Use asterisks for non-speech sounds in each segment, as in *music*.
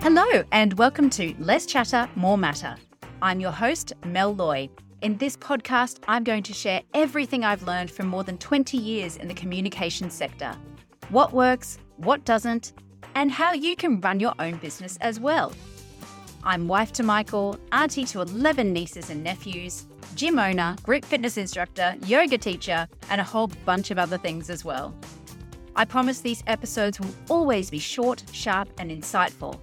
Hello, and welcome to Less Chatter, More Matter. I'm your host, Mel Loy. In this podcast, I'm going to share everything I've learned from more than 20 years in the communications sector what works, what doesn't, and how you can run your own business as well. I'm wife to Michael, auntie to 11 nieces and nephews, gym owner, group fitness instructor, yoga teacher, and a whole bunch of other things as well. I promise these episodes will always be short, sharp, and insightful.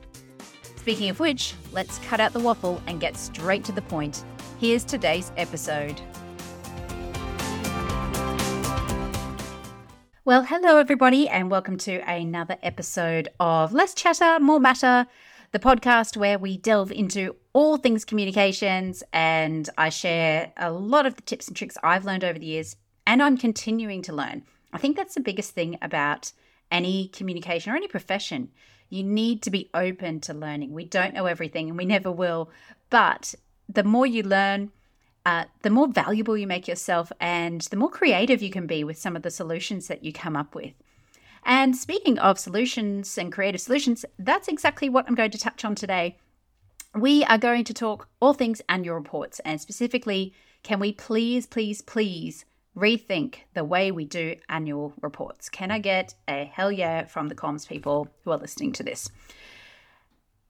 Speaking of which, let's cut out the waffle and get straight to the point. Here's today's episode. Well, hello, everybody, and welcome to another episode of Less Chatter, More Matter, the podcast where we delve into all things communications and I share a lot of the tips and tricks I've learned over the years and I'm continuing to learn. I think that's the biggest thing about any communication or any profession. You need to be open to learning. We don't know everything and we never will, but the more you learn, uh, the more valuable you make yourself and the more creative you can be with some of the solutions that you come up with. And speaking of solutions and creative solutions, that's exactly what I'm going to touch on today. We are going to talk all things annual reports and specifically, can we please, please, please rethink the way we do annual reports? Can I get a hell yeah from the comms people who are listening to this?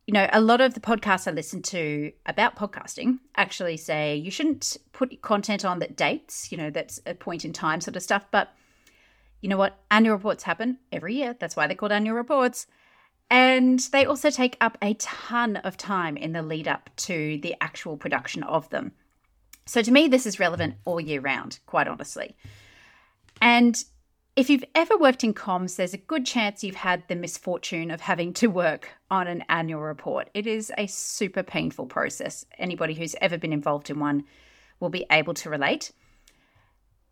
you know, a lot of the podcasts I listen to about podcasting actually say you shouldn't put content on that dates, you know, that's a point in time sort of stuff. But you know what? Annual reports happen every year. That's why they're called annual reports. And they also take up a ton of time in the lead up to the actual production of them. So to me, this is relevant all year round, quite honestly. And if you've ever worked in comms, there's a good chance you've had the misfortune of having to work on an annual report. It is a super painful process. Anybody who's ever been involved in one will be able to relate.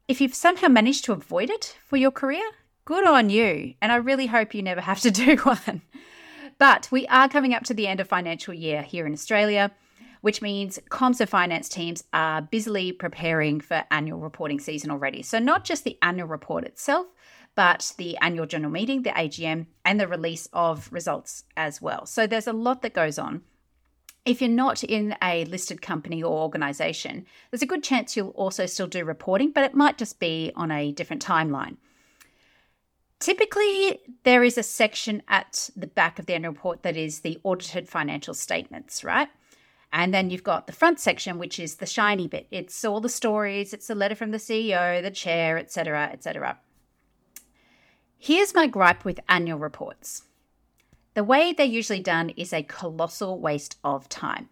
If you've somehow managed to avoid it for your career, good on you. And I really hope you never have to *laughs* do one. But we are coming up to the end of financial year here in Australia which means comms and finance teams are busily preparing for annual reporting season already. So, not just the annual report itself, but the annual general meeting, the AGM, and the release of results as well. So, there's a lot that goes on. If you're not in a listed company or organization, there's a good chance you'll also still do reporting, but it might just be on a different timeline. Typically, there is a section at the back of the annual report that is the audited financial statements, right? And then you've got the front section, which is the shiny bit. It's all the stories, it's a letter from the CEO, the chair, etc., etc. Here's my gripe with annual reports. The way they're usually done is a colossal waste of time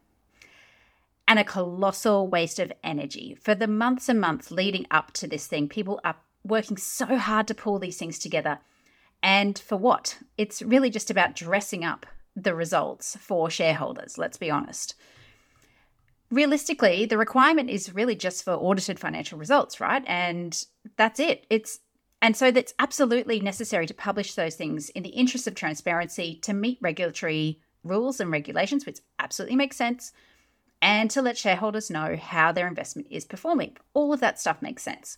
and a colossal waste of energy. For the months and months leading up to this thing, people are working so hard to pull these things together. And for what? It's really just about dressing up the results for shareholders, let's be honest realistically, the requirement is really just for audited financial results, right? And that's it. It's and so that's absolutely necessary to publish those things in the interest of transparency to meet regulatory rules and regulations, which absolutely makes sense, and to let shareholders know how their investment is performing. All of that stuff makes sense.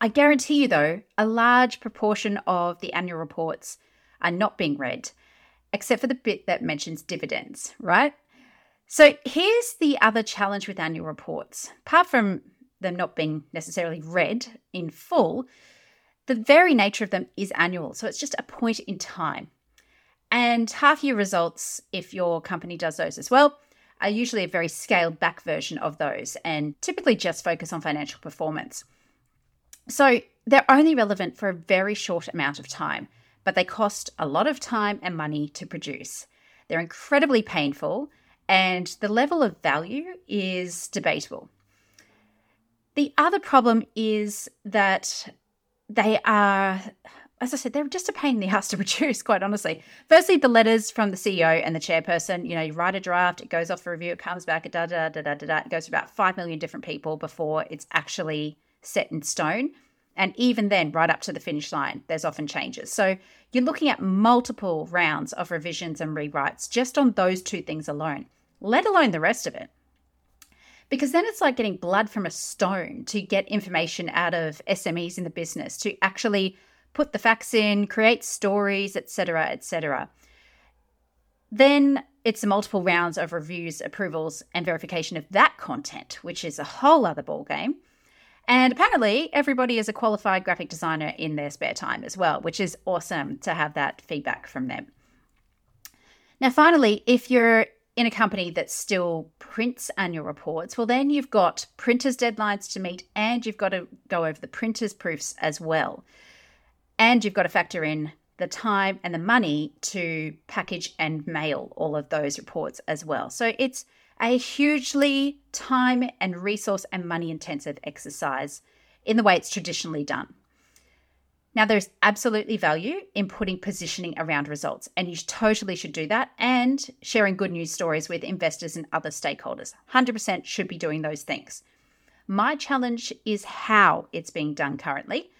I guarantee you, though, a large proportion of the annual reports are not being read, except for the bit that mentions dividends, right? So here's the other challenge with annual reports. Apart from them not being necessarily read in full, the very nature of them is annual. So it's just a point in time. And half year results, if your company does those as well, are usually a very scaled back version of those and typically just focus on financial performance. So they're only relevant for a very short amount of time, but they cost a lot of time and money to produce. They're incredibly painful and the level of value is debatable. The other problem is that they are, as I said, they're just a pain in the *laughs* ass to produce, quite honestly. Firstly, the letters from the CEO and the chairperson, you know, you write a draft, it goes off for review, it comes back, da da da da da da, it goes to about 5 million different people before it's actually set in stone. And even then, right up to the finish line, there's often changes. So you're looking at multiple rounds of revisions and rewrites just on those two things alone let alone the rest of it. Because then it's like getting blood from a stone to get information out of SMEs in the business to actually put the facts in, create stories, etc., etc. Then it's multiple rounds of reviews, approvals, and verification of that content, which is a whole other ballgame. And apparently, everybody is a qualified graphic designer in their spare time as well, which is awesome to have that feedback from them. Now, finally, if you're in a company that still prints annual reports, well, then you've got printers' deadlines to meet and you've got to go over the printers' proofs as well. And you've got to factor in the time and the money to package and mail all of those reports as well. So it's a hugely time and resource and money intensive exercise in the way it's traditionally done. Now, there's absolutely value in putting positioning around results, and you totally should do that and sharing good news stories with investors and other stakeholders. 100% should be doing those things. My challenge is how it's being done currently,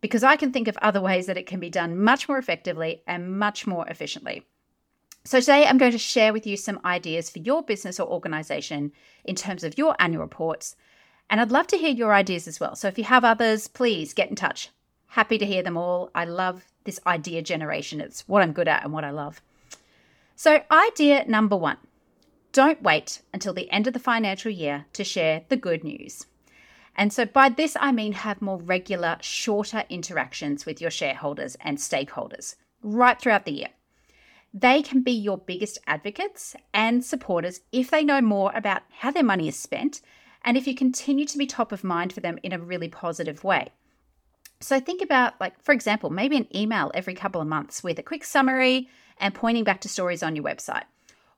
because I can think of other ways that it can be done much more effectively and much more efficiently. So, today I'm going to share with you some ideas for your business or organization in terms of your annual reports. And I'd love to hear your ideas as well. So, if you have others, please get in touch. Happy to hear them all. I love this idea generation. It's what I'm good at and what I love. So, idea number one don't wait until the end of the financial year to share the good news. And so, by this, I mean have more regular, shorter interactions with your shareholders and stakeholders right throughout the year. They can be your biggest advocates and supporters if they know more about how their money is spent and if you continue to be top of mind for them in a really positive way. So think about, like, for example, maybe an email every couple of months with a quick summary and pointing back to stories on your website,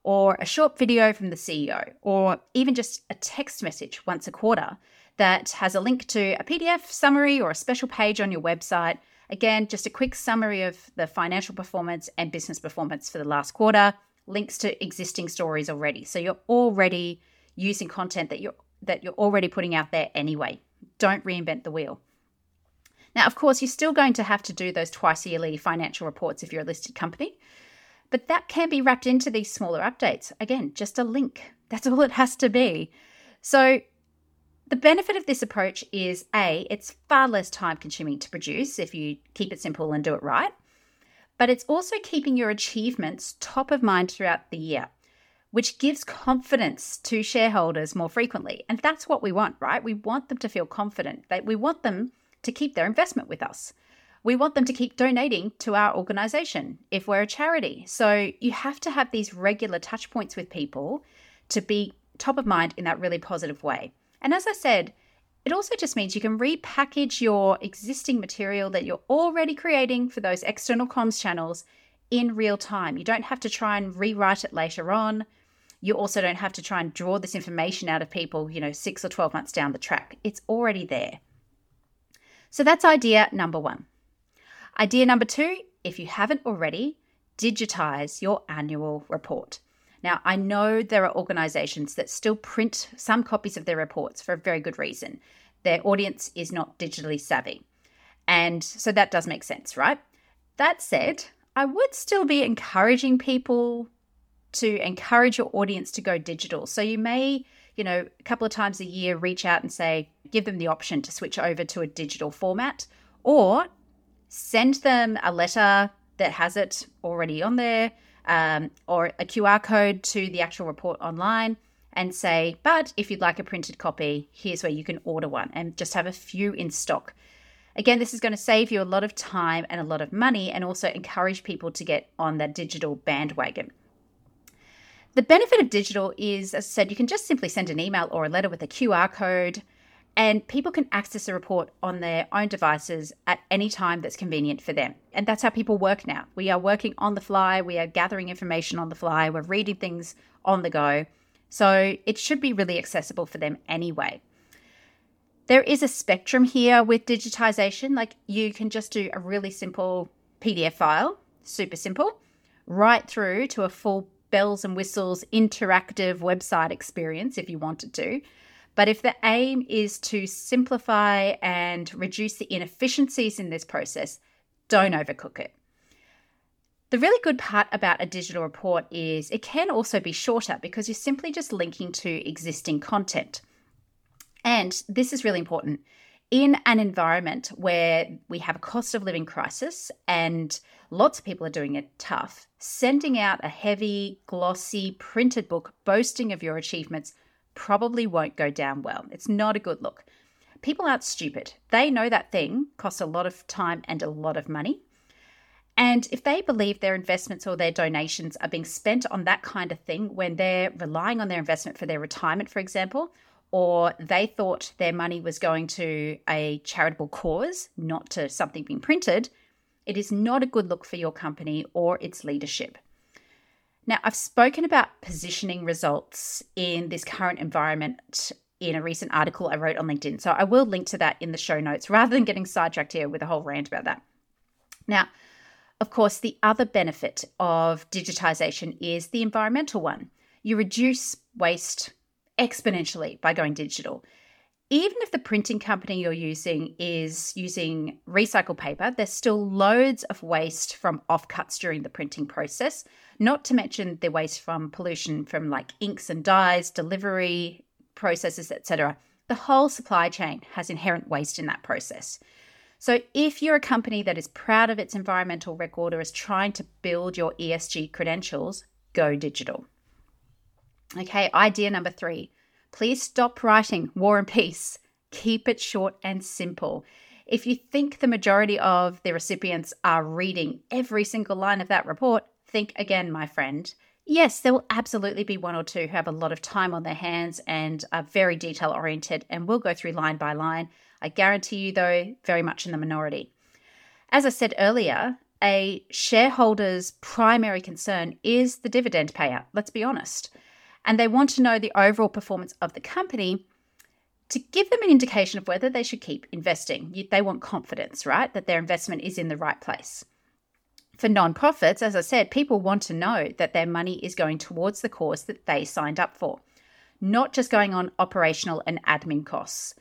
or a short video from the CEO, or even just a text message once a quarter that has a link to a PDF summary or a special page on your website. Again, just a quick summary of the financial performance and business performance for the last quarter, links to existing stories already. So you're already using content that you're that you're already putting out there anyway. Don't reinvent the wheel. Now, of course, you're still going to have to do those twice yearly financial reports if you're a listed company, but that can be wrapped into these smaller updates. Again, just a link. That's all it has to be. So, the benefit of this approach is A, it's far less time consuming to produce if you keep it simple and do it right, but it's also keeping your achievements top of mind throughout the year, which gives confidence to shareholders more frequently. And that's what we want, right? We want them to feel confident. That we want them to keep their investment with us. We want them to keep donating to our organization if we're a charity. So you have to have these regular touch points with people to be top of mind in that really positive way. And as I said, it also just means you can repackage your existing material that you're already creating for those external comms channels in real time. You don't have to try and rewrite it later on. You also don't have to try and draw this information out of people, you know, six or 12 months down the track. It's already there. So that's idea number one. Idea number two if you haven't already, digitize your annual report. Now, I know there are organizations that still print some copies of their reports for a very good reason. Their audience is not digitally savvy. And so that does make sense, right? That said, I would still be encouraging people to encourage your audience to go digital. So you may you know, a couple of times a year, reach out and say, give them the option to switch over to a digital format or send them a letter that has it already on there um, or a QR code to the actual report online and say, but if you'd like a printed copy, here's where you can order one and just have a few in stock. Again, this is going to save you a lot of time and a lot of money and also encourage people to get on that digital bandwagon. The benefit of digital is, as I said, you can just simply send an email or a letter with a QR code, and people can access a report on their own devices at any time that's convenient for them. And that's how people work now. We are working on the fly, we are gathering information on the fly, we're reading things on the go. So it should be really accessible for them anyway. There is a spectrum here with digitization. Like you can just do a really simple PDF file, super simple, right through to a full bells and whistles interactive website experience if you wanted to. But if the aim is to simplify and reduce the inefficiencies in this process, don't overcook it. The really good part about a digital report is it can also be shorter because you're simply just linking to existing content. And this is really important. In an environment where we have a cost of living crisis and lots of people are doing it tough, sending out a heavy, glossy, printed book boasting of your achievements probably won't go down well. It's not a good look. People aren't stupid. They know that thing costs a lot of time and a lot of money. And if they believe their investments or their donations are being spent on that kind of thing when they're relying on their investment for their retirement, for example, or they thought their money was going to a charitable cause, not to something being printed, it is not a good look for your company or its leadership. Now, I've spoken about positioning results in this current environment in a recent article I wrote on LinkedIn. So I will link to that in the show notes rather than getting sidetracked here with a whole rant about that. Now, of course, the other benefit of digitization is the environmental one. You reduce waste exponentially by going digital. Even if the printing company you're using is using recycled paper, there's still loads of waste from offcuts during the printing process, not to mention the waste from pollution from like inks and dyes, delivery processes, etc. The whole supply chain has inherent waste in that process. So, if you're a company that is proud of its environmental record or is trying to build your ESG credentials, go digital. Okay, idea number three please stop writing War and Peace. Keep it short and simple. If you think the majority of the recipients are reading every single line of that report, think again, my friend. Yes, there will absolutely be one or two who have a lot of time on their hands and are very detail oriented and will go through line by line. I guarantee you, though, very much in the minority. As I said earlier, a shareholder's primary concern is the dividend payout, let's be honest and they want to know the overall performance of the company to give them an indication of whether they should keep investing. They want confidence, right? That their investment is in the right place. For nonprofits, as I said, people want to know that their money is going towards the cause that they signed up for, not just going on operational and admin costs.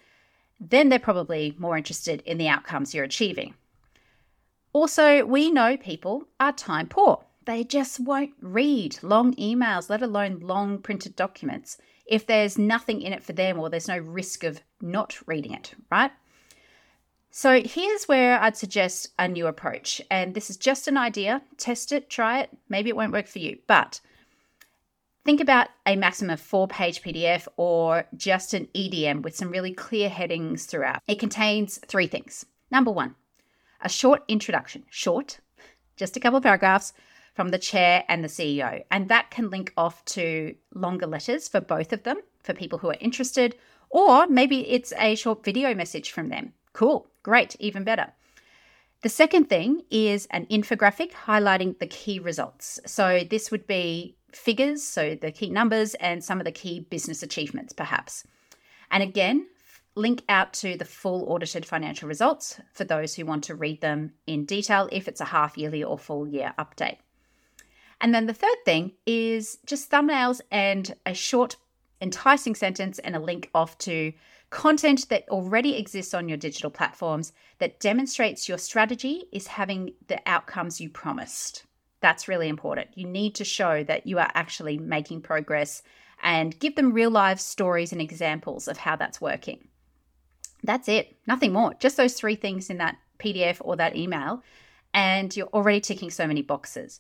Then they're probably more interested in the outcomes you're achieving. Also, we know people are time poor they just won't read long emails, let alone long printed documents, if there's nothing in it for them or there's no risk of not reading it, right? So here's where I'd suggest a new approach. And this is just an idea. Test it, try it. Maybe it won't work for you. But think about a maximum of four page PDF or just an EDM with some really clear headings throughout. It contains three things. Number one, a short introduction, short, just a couple of paragraphs from the chair and the CEO. And that can link off to longer letters for both of them for people who are interested, or maybe it's a short video message from them. Cool, great, even better. The second thing is an infographic highlighting the key results. So this would be figures, so the key numbers, and some of the key business achievements, perhaps. And again, link out to the full audited financial results for those who want to read them in detail if it's a half yearly or full year update. And then the third thing is just thumbnails and a short, enticing sentence and a link off to content that already exists on your digital platforms that demonstrates your strategy is having the outcomes you promised. That's really important. You need to show that you are actually making progress and give them real life stories and examples of how that's working. That's it, nothing more. Just those three things in that PDF or that email, and you're already ticking so many boxes.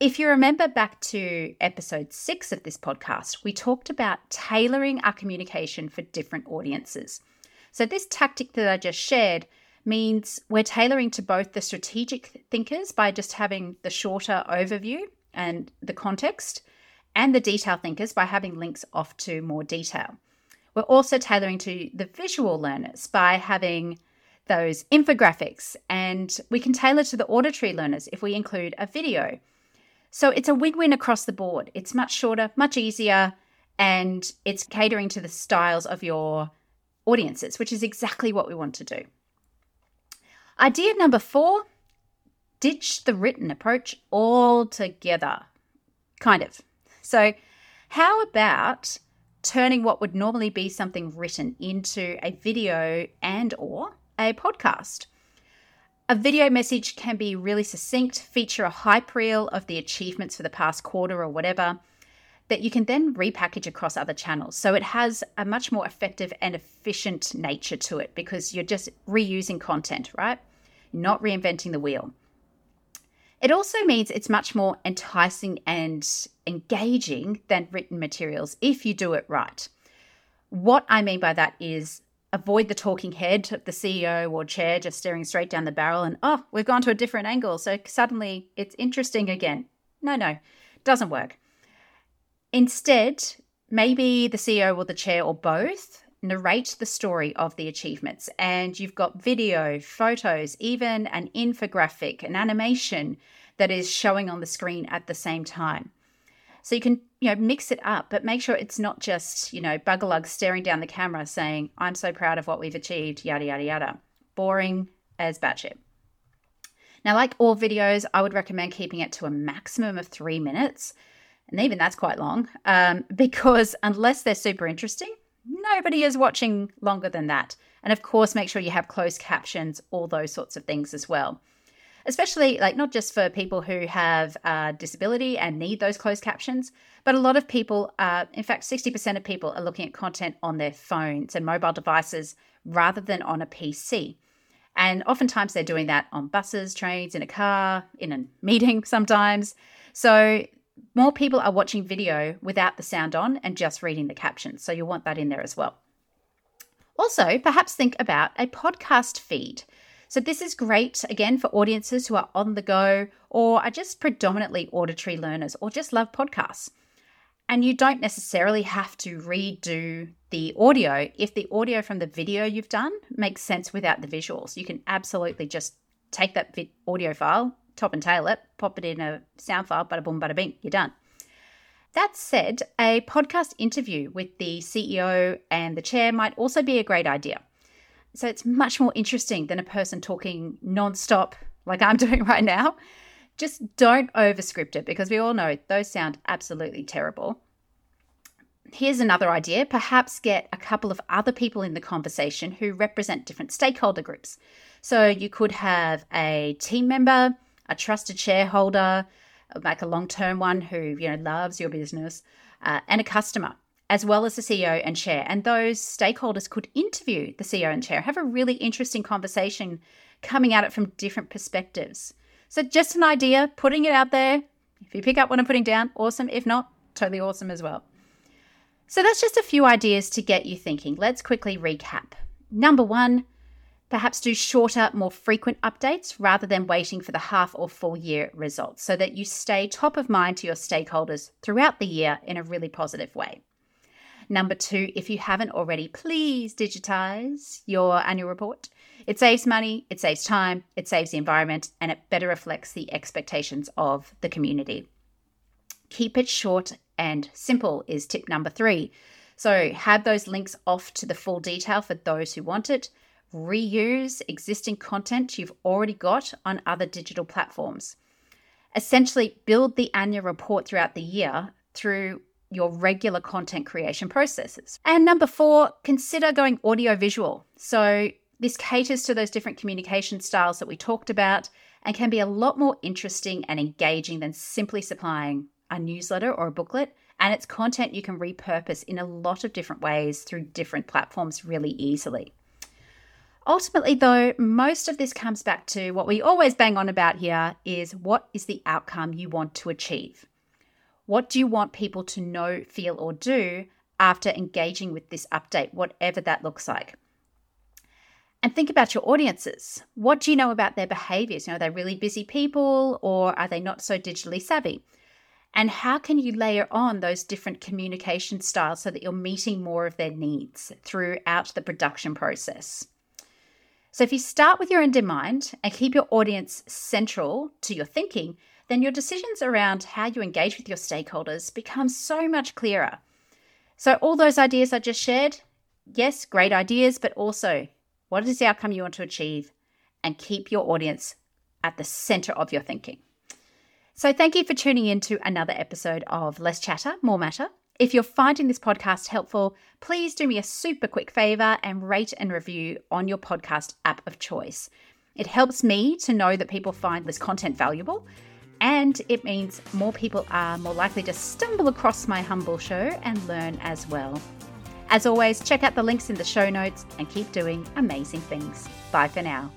If you remember back to episode six of this podcast, we talked about tailoring our communication for different audiences. So, this tactic that I just shared means we're tailoring to both the strategic thinkers by just having the shorter overview and the context, and the detail thinkers by having links off to more detail. We're also tailoring to the visual learners by having those infographics, and we can tailor to the auditory learners if we include a video so it's a win win across the board. It's much shorter, much easier, and it's catering to the styles of your audiences, which is exactly what we want to do. Idea number four ditch the written approach altogether. Kind of. So, how about turning what would normally be something written into a video and or a podcast? A video message can be really succinct, feature a hype reel of the achievements for the past quarter or whatever. that you can then repackage across other channels. So it has a much more effective and efficient nature to it because you're just reusing content, right? Not reinventing the wheel. It also means it's much more enticing and engaging than written materials if you do it right. What I mean by that is avoid the talking head of the CEO or chair just staring straight down the barrel and, oh, we've gone to a different angle. So suddenly it's interesting again. No, no, doesn't work. Instead, maybe the CEO or the chair or both narrate the story of the achievements. And you've got video, photos, even an infographic, an animation that is showing on the screen at the same time. So you can, you know, mix it up, but make sure it's not just, you know, Bugalug staring down the camera saying, I'm so proud of what we've achieved, yada, yada, yada. Boring as batshit. Now, like all videos, I would recommend keeping it to a maximum of three minutes. And even that's quite long um, *laughs* because unless they're super interesting, nobody is watching longer than that. And of course, make sure you have closed captions, all those sorts of things as well. Especially, like, not just for people who have uh, disability and need those closed captions, but a lot of people, uh, in fact, 60% of people are looking at content on their phones and mobile devices rather than on a PC. And oftentimes they're doing that on buses, trains, in a car, in a meeting *laughs* sometimes. So more people are watching video without the sound on and just reading the captions. So you'll want that in there as well. Also, perhaps think about a podcast feed. So, this is great again for audiences who are on the go or are just predominantly auditory learners or just love podcasts. And you don't necessarily have to redo the audio if the audio from the video you've done makes sense without the visuals. You can absolutely just take that audio file, top and tail it, pop it in a sound file, bada boom, bada bing, you're done. That said, a podcast interview with the CEO and the chair might also be a great idea. So it's much more interesting than a person talking nonstop like I'm *laughs* doing right now. Just don't overscript it because we all know those sound absolutely terrible. Here's another idea perhaps get a couple of other people in the conversation who represent different stakeholder groups. So you could have a team member, a trusted shareholder, like a long term one who you know loves your business, uh, and a customer, as well as the CEO and chair. And those stakeholders could interview the CEO and chair, have a really interesting conversation coming at it from different perspectives. So just an idea, putting it out there. If you pick up what I'm putting down, awesome. If not, totally awesome as well. So that's just a few ideas to get you thinking. Let's quickly recap. Number one, Perhaps do shorter, more frequent updates rather than waiting for the half or full year results so that you stay top of mind to your stakeholders throughout the year in a really positive way. Number two, if you haven't already, please digitize your annual report. It saves money, it saves time, it saves the environment, and it better reflects the expectations of the community. Keep it short and simple is tip number three. So, have those links off to the full detail for those who want it reuse existing content you've already got on other digital platforms. Essentially, build the annual report throughout the year through your regular content creation processes. And number four, consider going audio visual. So, this caters to those different communication styles that we talked about and can be a lot more interesting and engaging than simply supplying a newsletter or a booklet. And it's content you can repurpose in a lot of different ways through different platforms really easily. Ultimately, though, most of this comes back to what we always bang on about here is what is the outcome you want to achieve? What do you want people to know, feel, or do after engaging with this update, whatever that looks like? And think about your audiences. What do you know about their behaviors? You know, are they really busy people or are they not so digitally savvy? And how can you layer on those different communication styles so that you're meeting more of their needs throughout the production process? So, if you start with your end in mind and keep your audience central to your thinking, then your decisions around how you engage with your stakeholders become so much clearer. So, all those ideas I just shared, yes, great ideas, but also what is the outcome you want to achieve? And keep your audience at the center of your thinking. So, thank you for tuning in to another episode of Less Chatter, More Matter. If you're finding this podcast helpful, please do me a super quick favor and rate and review on your podcast app of choice. It helps me to know that people find this content valuable. And it means more people are more likely to stumble across my humble show and learn as well. As always, check out the links in the show notes and keep doing amazing things. Bye for now.